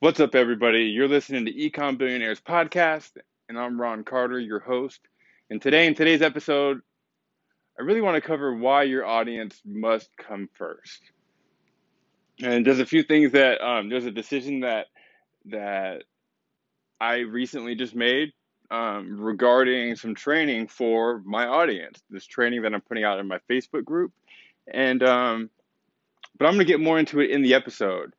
What's up, everybody? You're listening to Ecom Billionaires Podcast, and I'm Ron Carter, your host. And today, in today's episode, I really want to cover why your audience must come first. And there's a few things that um, there's a decision that that I recently just made um, regarding some training for my audience. This training that I'm putting out in my Facebook group, and um, but I'm going to get more into it in the episode.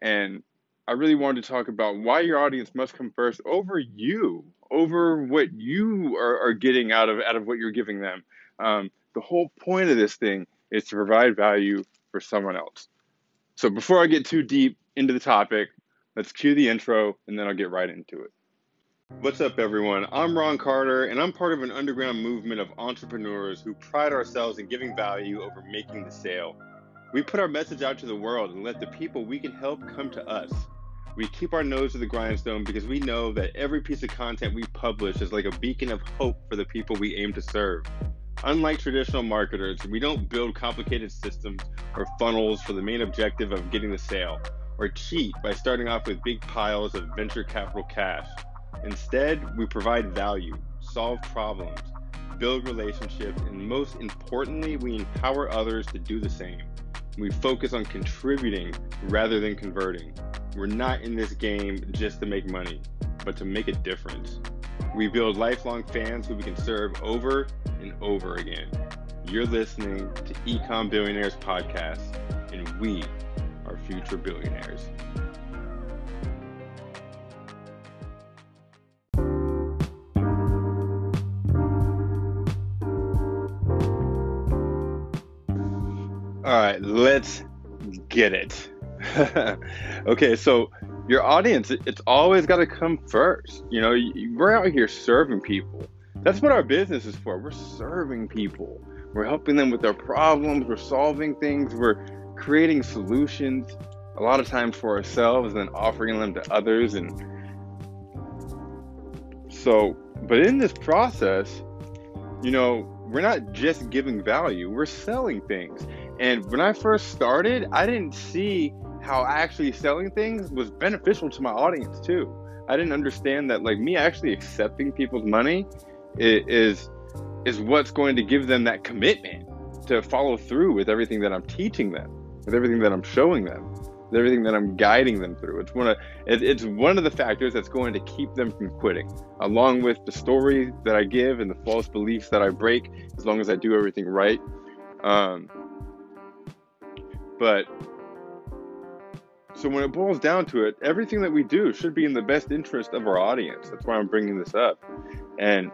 And I really wanted to talk about why your audience must come first over you, over what you are, are getting out of out of what you're giving them. Um, the whole point of this thing is to provide value for someone else. So before I get too deep into the topic, let's cue the intro and then I'll get right into it. What's up, everyone? I'm Ron Carter, and I'm part of an underground movement of entrepreneurs who pride ourselves in giving value over making the sale. We put our message out to the world and let the people we can help come to us. We keep our nose to the grindstone because we know that every piece of content we publish is like a beacon of hope for the people we aim to serve. Unlike traditional marketers, we don't build complicated systems or funnels for the main objective of getting the sale, or cheat by starting off with big piles of venture capital cash. Instead, we provide value, solve problems, build relationships, and most importantly, we empower others to do the same. We focus on contributing rather than converting. We're not in this game just to make money, but to make a difference. We build lifelong fans who we can serve over and over again. You're listening to Ecom Billionaires Podcast, and we are future billionaires. All right, let's get it. okay, so your audience, it's always got to come first. You know, we're out here serving people. That's what our business is for. We're serving people. We're helping them with their problems. We're solving things. We're creating solutions a lot of times for ourselves and offering them to others. And so, but in this process, you know, we're not just giving value, we're selling things. And when I first started, I didn't see how actually selling things was beneficial to my audience too. I didn't understand that like me actually accepting people's money is is what's going to give them that commitment to follow through with everything that I'm teaching them, with everything that I'm showing them, with everything that I'm guiding them through. It's one of it, it's one of the factors that's going to keep them from quitting, along with the story that I give and the false beliefs that I break. As long as I do everything right, um, but so when it boils down to it, everything that we do should be in the best interest of our audience. That's why I'm bringing this up. And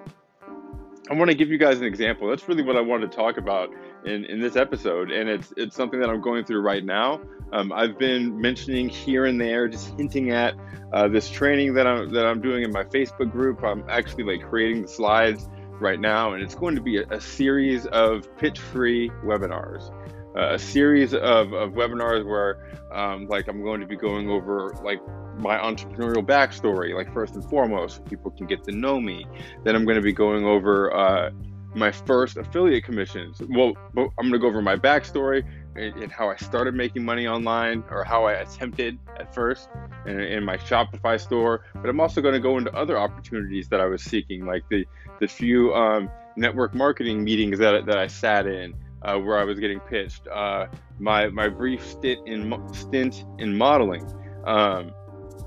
I want to give you guys an example. That's really what I wanted to talk about in, in this episode. And it's it's something that I'm going through right now. Um, I've been mentioning here and there, just hinting at uh, this training that I'm that I'm doing in my Facebook group. I'm actually like creating the slides right now, and it's going to be a, a series of pitch-free webinars a series of, of webinars where um, like i'm going to be going over like my entrepreneurial backstory. Like first and foremost people can get to know me. Then i'm going to be going over uh, my first affiliate commissions. Well i'm going to go over my backstory and, and, how i started making money online or how i attempted at first in, in my shopify store. But i'm also going to go into other opportunities that i was seeking like the the few um, network marketing meetings that, that i sat in uh, where I was getting pitched. Uh, my my brief stint in stint in modeling, um,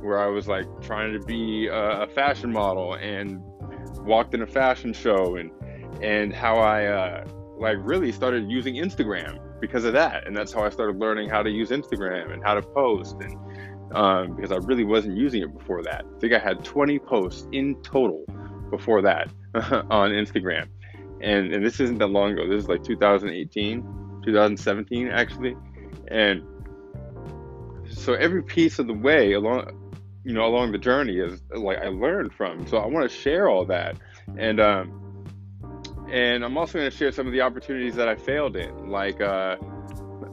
where I was like trying to be a, a, fashion model and walked in a fashion show, and and how I uh, like really started using Instagram because of that, and that's how I started learning how to use Instagram and how to post, and um, because I really wasn't using it before that. I think I had 20 posts in total before that on Instagram and and this isn't that long ago. This is like 2018, 2017 actually, and so every piece of the way along, you know, along the journey is like I learned from. So I want to share all that, and um, and I'm also going to share some of the opportunities that I failed in, like uh,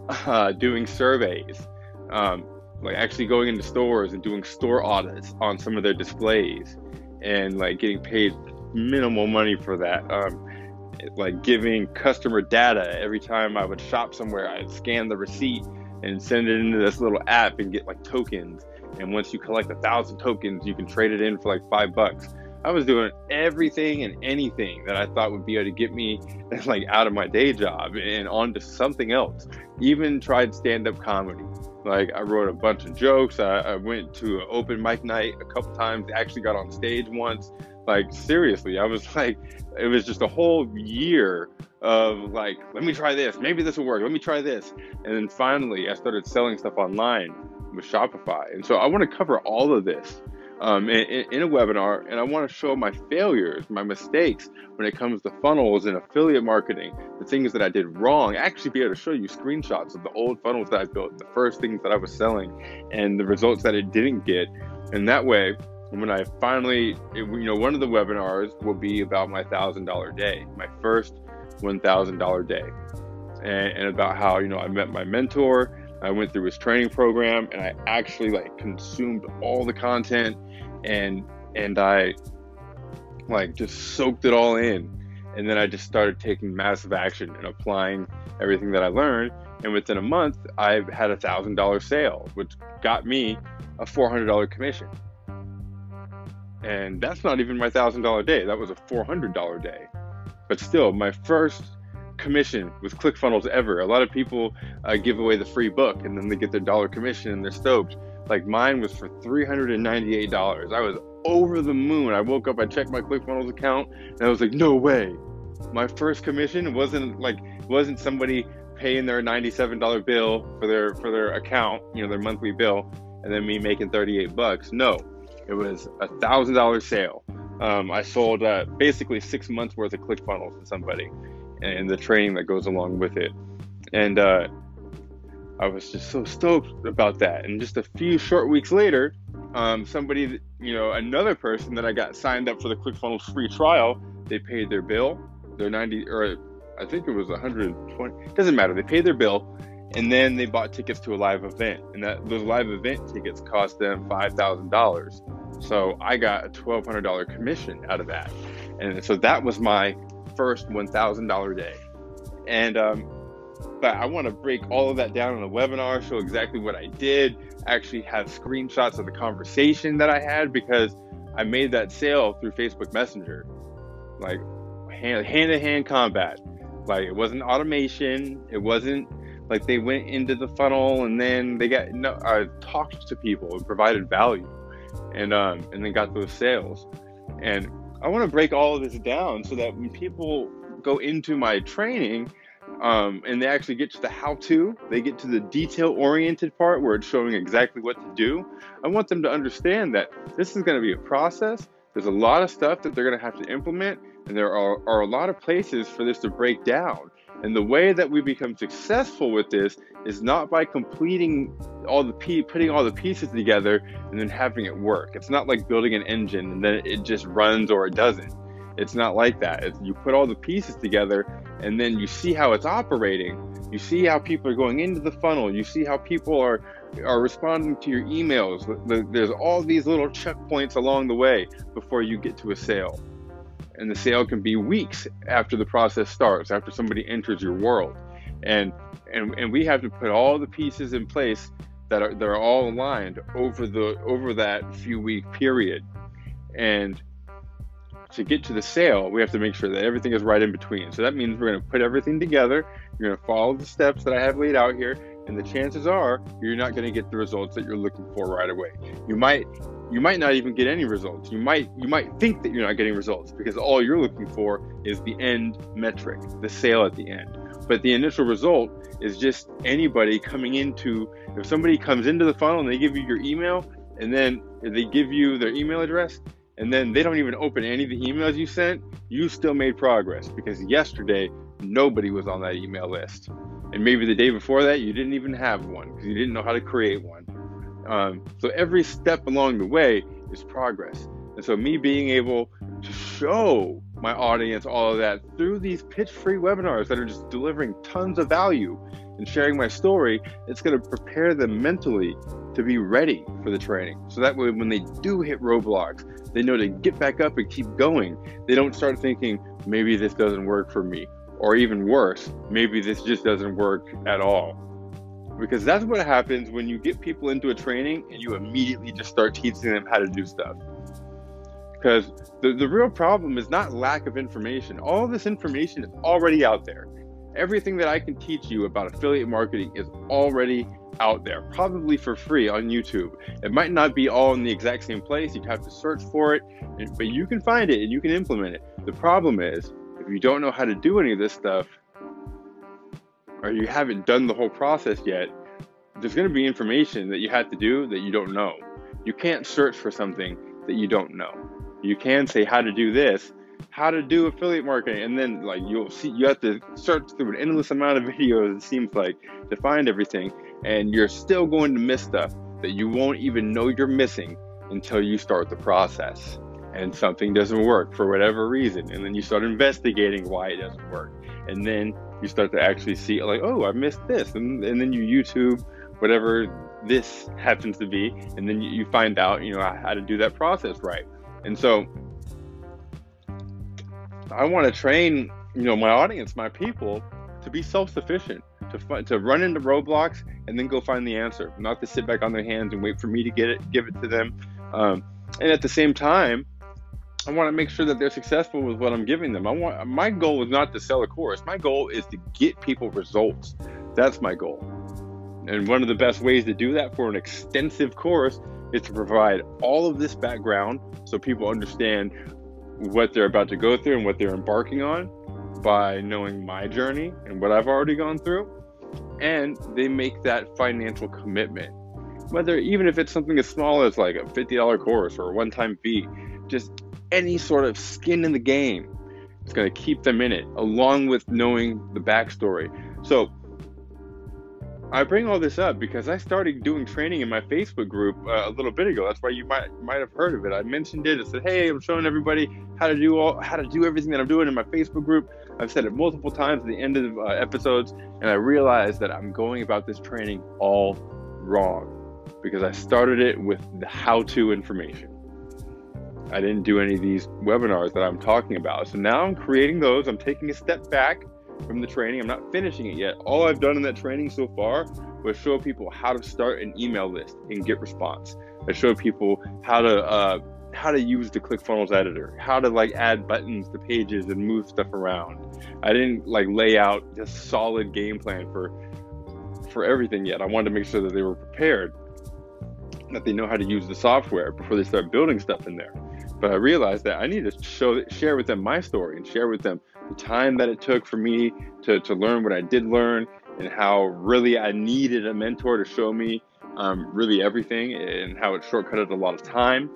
uh doing surveys. Um, like actually going into stores and doing store audits on some of their displays and like getting paid minimal money for that. Um, like giving customer data every time I would shop somewhere. I'd scan the receipt and send it into this little app and get like tokens. And once you collect a thousand tokens, you can trade it in for like five bucks. I was doing everything and anything that I thought would be able to get me like out of my day job and onto something else. Even tried stand up comedy. Like I wrote a bunch of jokes. I, I went to an open mic night a couple times. Actually got on stage once. Like seriously, I was like, it was just a whole year of like, let me try this. Maybe this will work. Let me try this. And then finally, I started selling stuff online with Shopify. And so I want to cover all of this um, in, in, a webinar, and I want to show my failures, my mistakes when it comes to funnels and affiliate marketing, the things that I did wrong. Actually, be able to show you screenshots of the old funnels that I built, the first things that I was selling, and the results that it didn't get. And that way, when I finally, you know, one of the webinars will be about my thousand dollar day, my first one thousand dollar day, and, and about how you know I met my mentor. I went through his training program and I actually like consumed all the content and and I like just soaked it all in. And then I just started taking massive action and applying everything that I learned. And within a month, I had a thousand dollar sale, which got me a four hundred dollar commission. And that's not even my thousand dollar day. That was a four hundred dollar day. But still, my first commission with ClickFunnels ever. A lot of people uh, give away the free book and then they get their dollar commission and they're stoked. Like mine was for $398. I was over the moon. I woke up, I checked my ClickFunnels account, and I was like, no way. My first commission wasn't like wasn't somebody paying their $97 bill for their for their account, you know, their monthly bill, and then me making 38 bucks. No, it was a thousand dollar sale. Um, I sold uh, basically six months worth of ClickFunnels to somebody, and the training that goes along with it. And uh, I was just so stoked about that. And just a few short weeks later, um, somebody, you know, another person that I got signed up for the ClickFunnels free trial, they paid their bill, their 90, or I think it was 120, doesn't matter. They paid their bill and then they bought tickets to a live event. And that those live event tickets cost them $5,000. So I got a $1,200 commission out of that. And so that was my first $1,000 day. And um, but I want to break all of that down in a webinar, show exactly what I did, actually have screenshots of the conversation that I had because I made that sale through Facebook Messenger, like hand to hand combat. Like it wasn't automation, it wasn't like they went into the funnel and then they got no, I talked to people and provided value, and um, and then got those sales, and I want to break all of this down so that when people go into my training um, and they actually get to the how to, they get to the detail oriented part where it's showing exactly what to do. I want them to understand that this is going to be a process. There's a lot of stuff that they're going to have to implement, and there are, are a lot of places for this to break down. And the way that we become successful with this is not by completing all the putting all the pieces together and then having it work. It's not like building an engine and then it just runs or it doesn't. It's not like that. You put all the pieces together and then you see how it's operating. You see how people are going into the funnel. You see how people are are responding to your emails. There's all these little checkpoints along the way before you get to a sale. And the sale can be weeks after the process starts, after somebody enters your world. And and and we have to put all the pieces in place that are that are all aligned over the over that few week period. And to get to the sale, we have to make sure that everything is right in between. So that means we're going to put everything together. You're going to follow the steps that I have laid out here, and the chances are you're not going to get the results that you're looking for right away. You might you might not even get any results. You might you might think that you're not getting results because all you're looking for is the end metric, the sale at the end. But the initial result is just anybody coming into if somebody comes into the funnel and they give you your email and then they give you their email address and then they don't even open any of the emails you sent, you still made progress because yesterday nobody was on that email list. And maybe the day before that, you didn't even have one because you didn't know how to create one. Um, so every step along the way is progress. And so, me being able to show my audience all of that through these pitch free webinars that are just delivering tons of value and sharing my story, it's going to prepare them mentally to be ready for the training. So that way, when they do hit roadblocks, they know to get back up and keep going. They don't start thinking, maybe this doesn't work for me. Or even worse, maybe this just doesn't work at all. Because that's what happens when you get people into a training and you immediately just start teaching them how to do stuff. Because the, the real problem is not lack of information. All this information is already out there. Everything that I can teach you about affiliate marketing is already out there, probably for free on YouTube. It might not be all in the exact same place. You'd have to search for it, but you can find it and you can implement it. The problem is, if you don't know how to do any of this stuff, or you haven't done the whole process yet, there's going to be information that you have to do that you don't know. You can't search for something that you don't know. You can say how to do this, how to do affiliate marketing, and then like you'll see you have to search through an endless amount of videos. It seems like to find everything, and you're still going to miss stuff that you won't even know you're missing until you start the process and something doesn't work for whatever reason and then you start investigating why it doesn't work and then you start to actually see like oh i missed this and, and then you youtube whatever this happens to be and then you, find out you know how to do that process right and so i want to train you know my audience my people to be self-sufficient to find, to run into roadblocks and then go find the answer, not to sit back on their hands and wait for me to get it, give it to them. Um, and at the same time, I want to make sure that they're successful with what I'm giving them. I want my goal is not to sell a course. My goal is to get people results. That's my goal. And one of the best ways to do that for an extensive course is to provide all of this background so people understand what they're about to go through and what they're embarking on by knowing my journey and what I've already gone through and they make that financial commitment. Whether even if it's something as small as like a $50 course or a one time fee, just any sort of skin in the game. It's going to keep them in it, along with knowing the backstory. So, I bring all this up because I started doing training in my Facebook group uh, a little bit ago. That's why you might might have heard of it. I mentioned it. I said, "Hey, I'm showing everybody how to do all how to do everything that I'm doing in my Facebook group." I've said it multiple times at the end of uh, episodes, and I realized that I'm going about this training all wrong because I started it with the how-to information. I didn't do any of these webinars that I'm talking about. So now I'm creating those. I'm taking a step back from the training. I'm not finishing it yet. All I've done in that training so far was show people how to start an email list and get response. I showed people how to uh, how to use the ClickFunnels editor, how to like add buttons to pages and move stuff around. I didn't like lay out a solid game plan for for everything yet. I wanted to make sure that they were prepared, that they know how to use the software before they start building stuff in there. But I realized that I need to show share with them my story and share with them the time that it took for me to, to learn what I did learn and how really I needed a mentor to show me um, really everything and how it shortcutted a lot of time.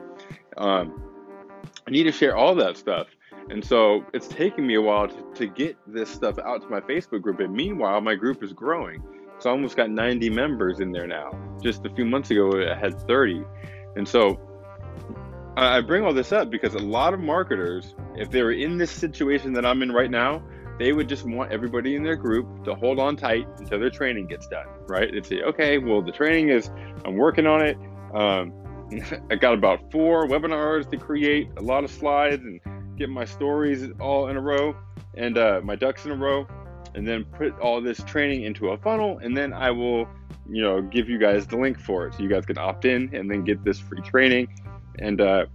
Um, I need to share all that stuff. And so it's taking me a while to, to get this stuff out to my Facebook group. And meanwhile, my group is growing. It's almost got 90 members in there now. Just a few months ago, it had 30. And so I bring all this up because a lot of marketers, if they were in this situation that I'm in right now, they would just want everybody in their group to hold on tight until their training gets done, right? They'd say, okay, well, the training is, I'm working on it. Um, I got about four webinars to create, a lot of slides, and get my stories all in a row and uh, my ducks in a row, and then put all this training into a funnel, and then I will, you know, give you guys the link for it so you guys can opt in and then get this free training. And uh,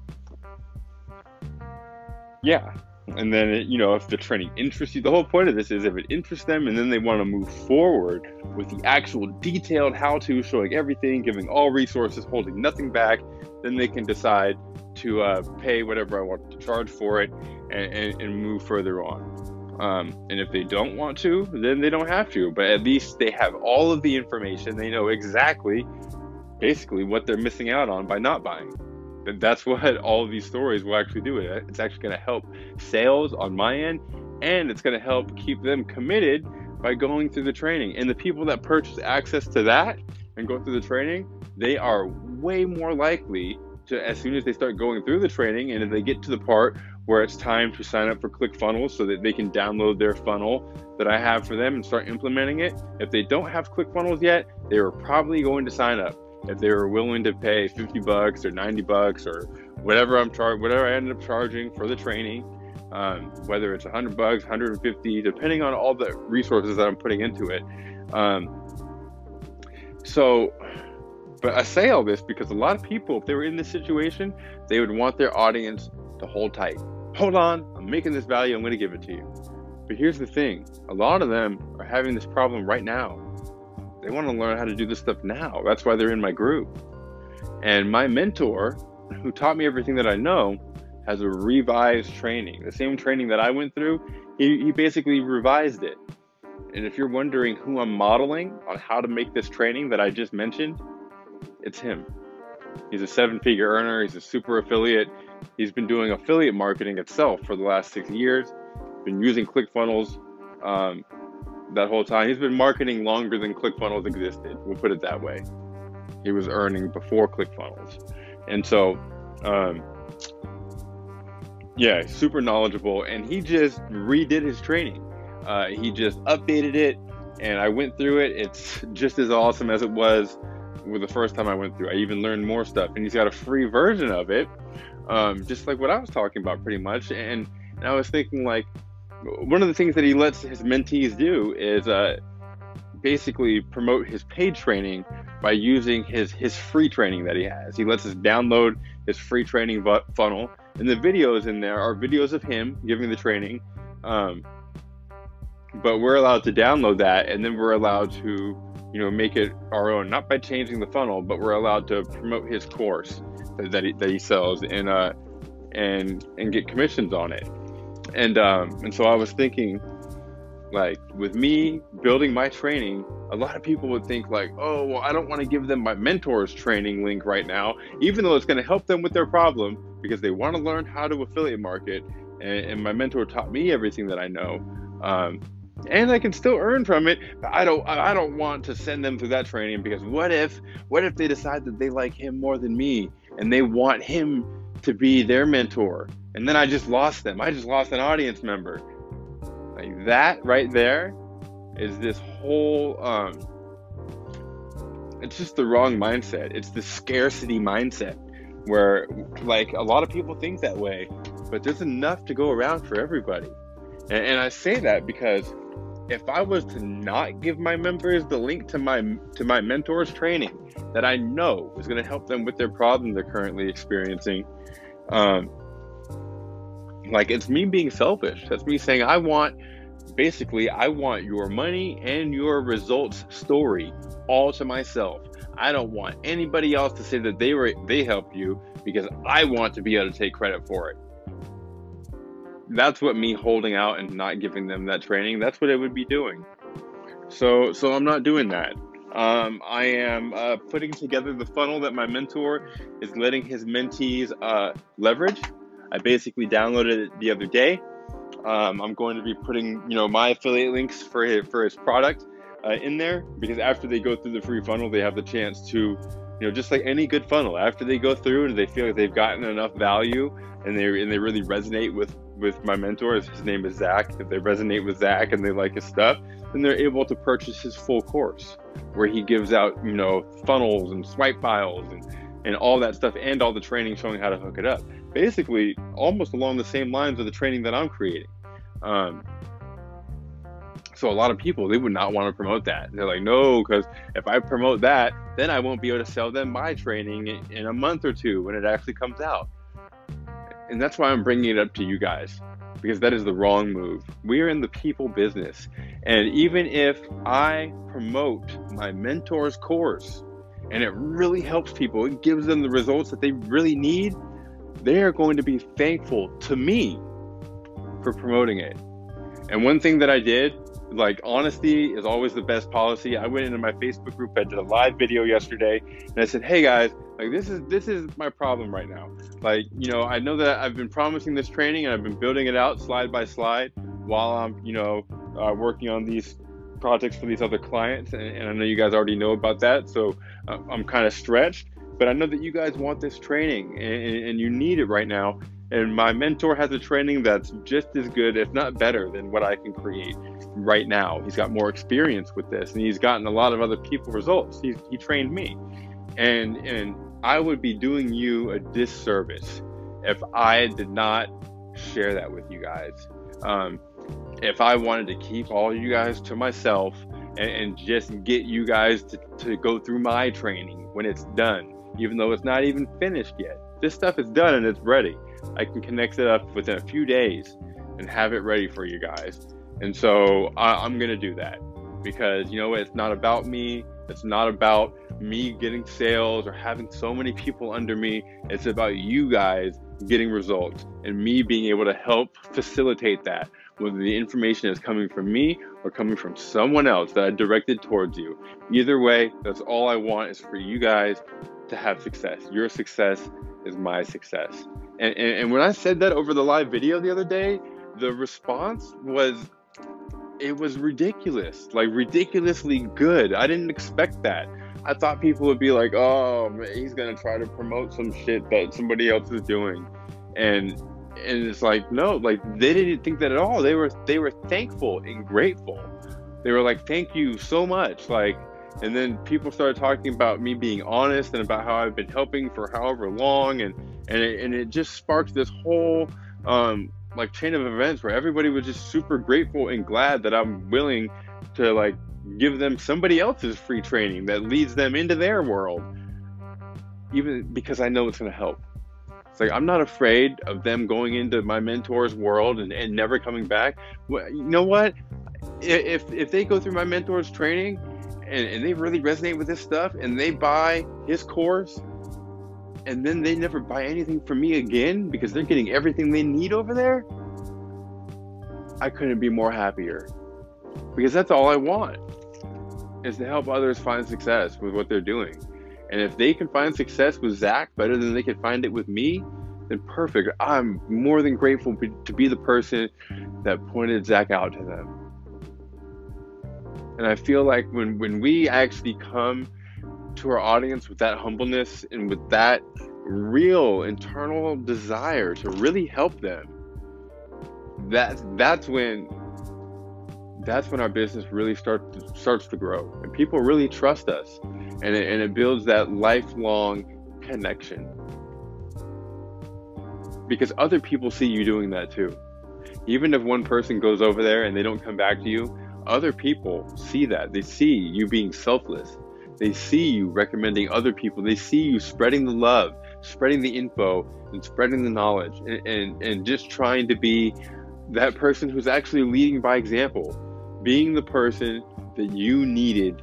yeah, and then it, you know if the training interests you the whole point of this is if it interests them and then they want to move forward with the actual detailed how to showing everything giving all resources holding nothing back then they can decide to uh, pay whatever i want to charge for it and, and, and move further on. Um, and if they don't want to then they don't have to. But at least they have all of the information. They know exactly basically what they're missing out on by not buying that's what all these stories will actually do. It's actually going to help sales on my end, and it's going to help keep them committed by going through the training. And the people that purchase access to that and go through the training, they are way more likely to, as soon as they start going through the training, and if they get to the part where it's time to sign up for ClickFunnels so that they can download their funnel that I have for them and start implementing it. If they don't have ClickFunnels yet, they are probably going to sign up if they were willing to pay 50 bucks or 90 bucks or whatever I'm charging, whatever I ended up charging for the training, um, whether it's 100 bucks, 150, depending on all the resources that I'm putting into it. Um, So, but I say all this because a lot of people, if they were in this situation, they would want their audience to hold tight. Hold on, I'm making this value, I'm going to give it to you. But here's the thing a lot of them are having this problem right now. They want to learn how to do this stuff now. That's why they're in my group. And my mentor, who taught me everything that I know, has a revised training. The same training that I went through, he, he basically revised it. And if you're wondering who I'm modeling on how to make this training that I just mentioned, it's him. He's a seven figure earner, he's a super affiliate. He's been doing affiliate marketing itself for the last six years, been using ClickFunnels um, that whole time. He's been marketing longer than ClickFunnels existed. We'll put it that way. He was earning before ClickFunnels. And so, um, yeah, super knowledgeable. And he just redid his training. Uh, he just updated it, and I went through it. It's just as awesome as it was with the first time I went through. I even learned more stuff, and he's got a free version of it, um, just like what I was talking about, pretty much. And, and I was thinking, like, one of the things that he lets his mentees do is uh, basically promote his paid training by using his his free training that he has. He lets us download his free training funnel, and the videos in there are videos of him giving the training. Um, but we're allowed to download that, and then we're allowed to, you know, make it our own. Not by changing the funnel, but we're allowed to promote his course that he, that he sells and uh and and get commissions on it. And um, and so I was thinking, like with me building my training, a lot of people would think like, oh, well, I don't want to give them my mentor's training link right now, even though it's going to help them with their problem because they want to learn how to affiliate market. And, and my mentor taught me everything that I know. Um, and I can still earn from it. But I don't I don't want to send them through that training because what if what if they decide that they like him more than me and they want him to be their mentor and then I just lost them. I just lost an audience member. Like that right there is this whole um it's just the wrong mindset. It's the scarcity mindset where like a lot of people think that way, but there's enough to go around for everybody. And, and I say that because if I was to not give my members the link to my to my mentor's training that I know is going to help them with their problem they're currently experiencing, um, like it's me being selfish. That's me saying I want basically I want your money and your results story all to myself. I don't want anybody else to say that they were they helped you because I want to be able to take credit for it. That's what me holding out and not giving them that training, that's what it would be doing. So so I'm not doing that. Um, I am uh, putting together the funnel that my mentor is letting his mentees uh, leverage I basically downloaded it the other day. Um, I'm going to be putting, you know, my affiliate links for his, for his product uh, in there because after they go through the free funnel, they have the chance to, you know, just like any good funnel, after they go through and they feel like they've gotten enough value and they and they really resonate with with my mentor, his name is Zach. If they resonate with Zach and they like his stuff, then they're able to purchase his full course where he gives out, you know, funnels and swipe files and and all that stuff and all the training showing how to hook it up basically almost along the same lines of the training that I'm creating. Um, so a lot of people they would not want to promote that. They're like, no, because if I promote that, then I won't be able to sell them my training in a month or two when it actually comes out. And that's why I'm bringing it up to you guys because that is the wrong move. We are in the people business, and even if I promote my mentor's course and it really helps people, it gives them the results that they really need they are going to be thankful to me for promoting it. And one thing that I did, like honesty is always the best policy. I went into my Facebook group, I did a live video yesterday, and I said, "Hey guys, like this is this is my problem right now. Like, you know, I know that I've been promising this training and I've been building it out slide by slide while I'm, you know, uh, working on these projects for these other clients, and, and, I know you guys already know about that. So uh, I'm kind of stretched. But I know that you guys want this training and, and you need it right now. And my mentor has a training that's just as good, if not better, than what I can create right now. He's got more experience with this and he's gotten a lot of other people results. He's, he trained me. And, and I would be doing you a disservice if I did not share that with you guys. Um, if I wanted to keep all you guys to myself and, and just get you guys to, to go through my training when it's done, even though it's not even finished yet. This stuff is done and it's ready. I can connect it up within a few days and have it ready for you guys. And so I, I'm going to do that because, you know, it's not about me. It's not about me getting sales or having so many people under me. It's about you guys getting results and me being able to help facilitate that, whether the information is coming from me or coming from someone else that I directed towards you. Either way, that's all I want is for you guys to have success. Your success is my success. And, and, and when I said that over the live video the other day, the response was it was ridiculous, like ridiculously good. I didn't expect that. I thought people would be like, "Oh, he's gonna try to promote some shit that somebody else is doing," and and it's like, no, like they didn't think that at all. They were they were thankful and grateful. They were like, "Thank you so much," like. And then people started talking about me being honest and about how I've been helping for however long, and and it, and it just sparked this whole um, like chain of events where everybody was just super grateful and glad that I'm willing to like give them somebody else's free training that leads them into their world even because I know it's going to help. It's like I'm not afraid of them going into my mentor's world and, and never coming back. You know what? If if they go through my mentor's training and, and they really resonate with this stuff and they buy his course and then they never buy anything from me again because they're getting everything they need over there, I couldn't be more happier. Because that's all I want is to help others find success with what they're doing. And if they can find success with Zach better than they can find it with me, then perfect. I'm more than grateful to be the person that pointed Zach out to them. And I feel like when, when we actually come to our audience with that humbleness and with that real internal desire to really help them, that's that's when that's when our business really starts to, starts to grow. And people really trust us. And it, and it builds that lifelong connection. Because other people see you doing that too. Even if one person goes over there and they don't come back to you other people see that. They see you being selfless they see you recommending other people they see you spreading the love spreading the info and spreading the knowledge and, and, and just trying to be that person who's actually leading by example being the person that you needed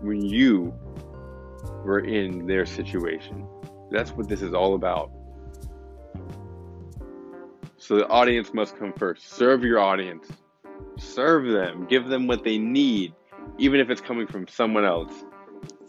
when you were in their situation. That's what this is all about. So the audience must come first. Serve your audience. Serve them. Give them what they need, even if it's coming from someone else.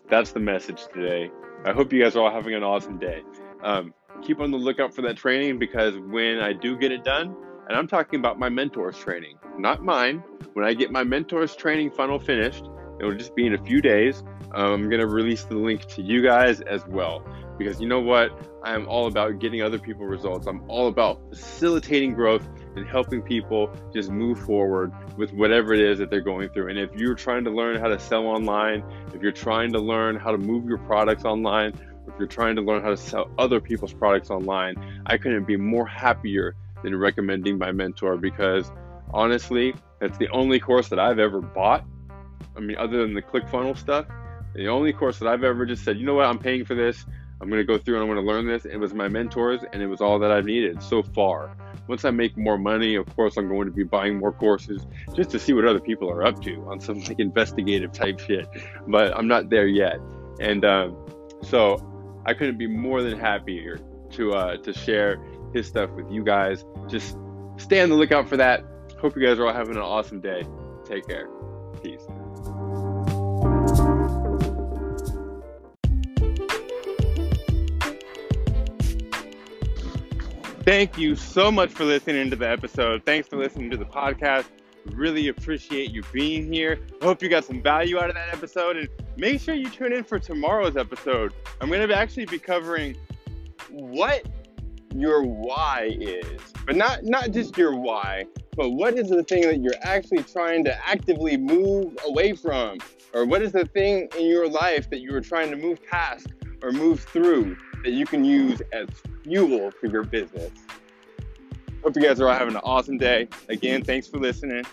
That's the message today. I hope you guys are all having an awesome day. Um, keep on the lookout for that training because when I do get it done, and I'm talking about my mentor's training, not mine. When I get my mentor's training funnel finished, it will just be in a few days. Um, I'm going to release the link to you guys as well. Because you know what? I am all about getting other people results. I'm all about facilitating growth and helping people just move forward with whatever it is that they're going through. And if you're trying to learn how to sell online, if you're trying to learn how to move your products online, if you're trying to learn how to sell other people's products online, I couldn't be more happier than recommending my mentor because honestly, that's the only course that I've ever bought. I mean, other than the ClickFunnels stuff, the only course that I've ever just said, you know what, I'm paying for this. I'm going to go through and I'm going to learn this. It was my mentors and it was all that I've needed so far. Once I make more money, of course, I'm going to be buying more courses just to see what other people are up to on some like investigative type shit. But I'm not there yet. And um, so I couldn't be more than happier to uh, to share his stuff with you guys. Just stay on the lookout for that. Hope you guys are all having an awesome day. Take care. Peace. Thank you so much for listening to the episode. Thanks for listening to the podcast. Really appreciate you being here. Hope you got some value out of that episode. And make sure you tune in for tomorrow's episode. I'm going to actually be covering what your why is, but not not just your why, but what is the thing that you're actually trying to actively move away from, or what is the thing in your life that you are trying to move past or move through that you can use as fuel for your business. Hope you guys are all having an awesome day. Again, thanks for listening.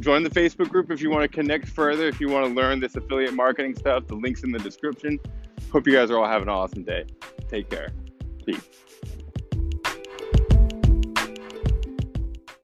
Join the Facebook group if you want to connect further, if you want to learn this affiliate marketing stuff. The link's in the description. Hope you guys are all having an awesome day. Take care. Peace.